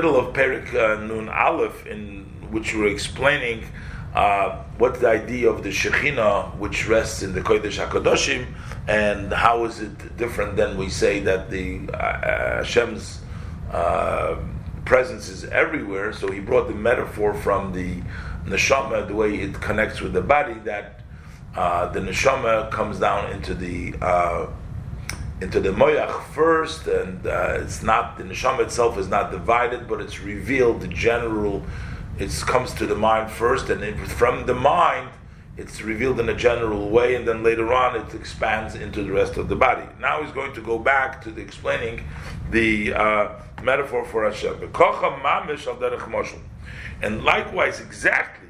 middle of Perek uh, Nun Aleph, in which we're explaining uh, the idea of the Shekhinah, which rests in the Kodesh Hakadoshim, and how is it different than we say that the uh, uh, Hashem's uh, presence is everywhere? So he brought the metaphor from the neshama, the way it connects with the body, that uh, the neshama comes down into the uh, into the moyach first, and uh, it's not the neshama itself is not divided, but it's revealed the general. It comes to the mind first, and from the mind, it's revealed in a general way, and then later on it expands into the rest of the body. Now he's going to go back to the explaining the uh, metaphor for Hashem. And likewise, exactly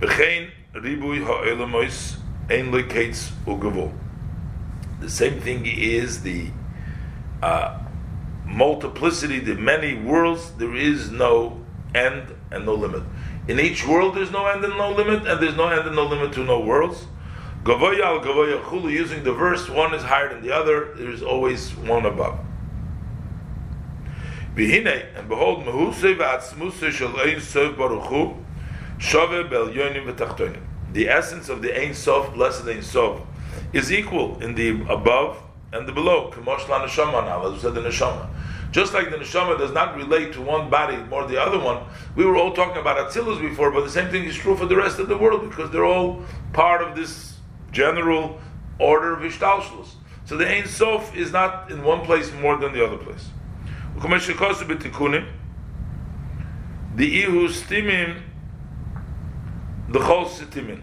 The same thing is the uh, multiplicity, the many worlds, there is no end and no limit. In each world there's no end and no limit, and there's no end and no limit to no worlds. Gavoya al Gavoya Chulu, using the verse, one is higher than the other, there is always one above. And behold, Mehusei v'atzmusei shel ein sof baruch hu, Shove bel yonim v'tachtonim. The essence of the Ein Sof, blessed Ein Sof, is equal in the above and the below. Kamosh la neshama now, as we said the neshama. Just like the neshama does not relate to one body more than the other one, we were all talking about Atzilus before, but the same thing is true for the rest of the world because they're all part of this general order of Ishtalshlus. So the Ein Sof is not in one place more than the other place. The Ihu Stimim the Chol Sitimin.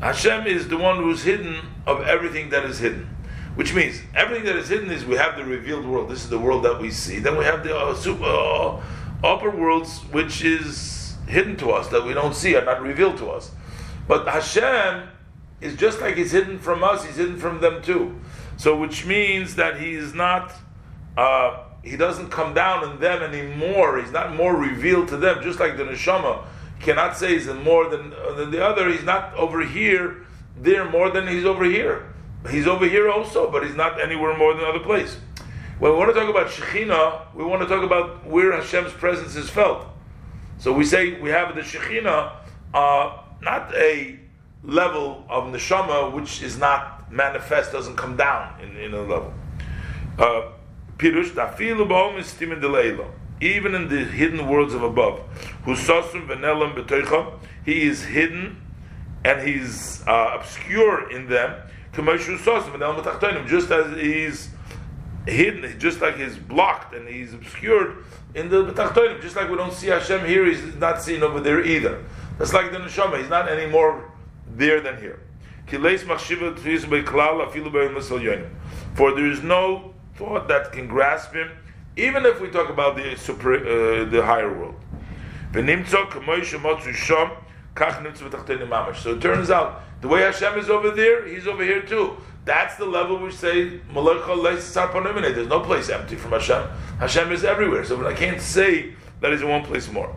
Hashem is the one who's hidden of everything that is hidden. Which means everything that is hidden is we have the revealed world. This is the world that we see. Then we have the uh, super, uh, upper worlds, which is hidden to us, that we don't see, are not revealed to us. But Hashem is just like He's hidden from us, He's hidden from them too. So, which means that He is not, uh, He doesn't come down in them anymore. He's not more revealed to them, just like the neshama cannot say he's more than, than the other. He's not over here, there more than he's over here. He's over here also, but he's not anywhere more than other place. When we want to talk about Shekhinah, we want to talk about where Hashem's presence is felt. So we say we have the Shekhinah, uh, not a level of neshama which is not manifest, doesn't come down in, in a level. Uh, Even in the hidden worlds of above. Husasum v'nelam b'toicham, he is hidden and he's uh, obscure in them. Just as he's hidden, just like he's blocked and he's obscured in the b'tachtonim, just like we don't see Hashem here, he's not seen over there either. That's like the neshama; he's not any more there than here. For there is no thought that can grasp him even if we talk about the super, uh, the higher world. So it turns out the way Hashem is over there, He's over here too. That's the level we say There's no place empty from Hashem. Hashem is everywhere. So I can't say that He's in one place more.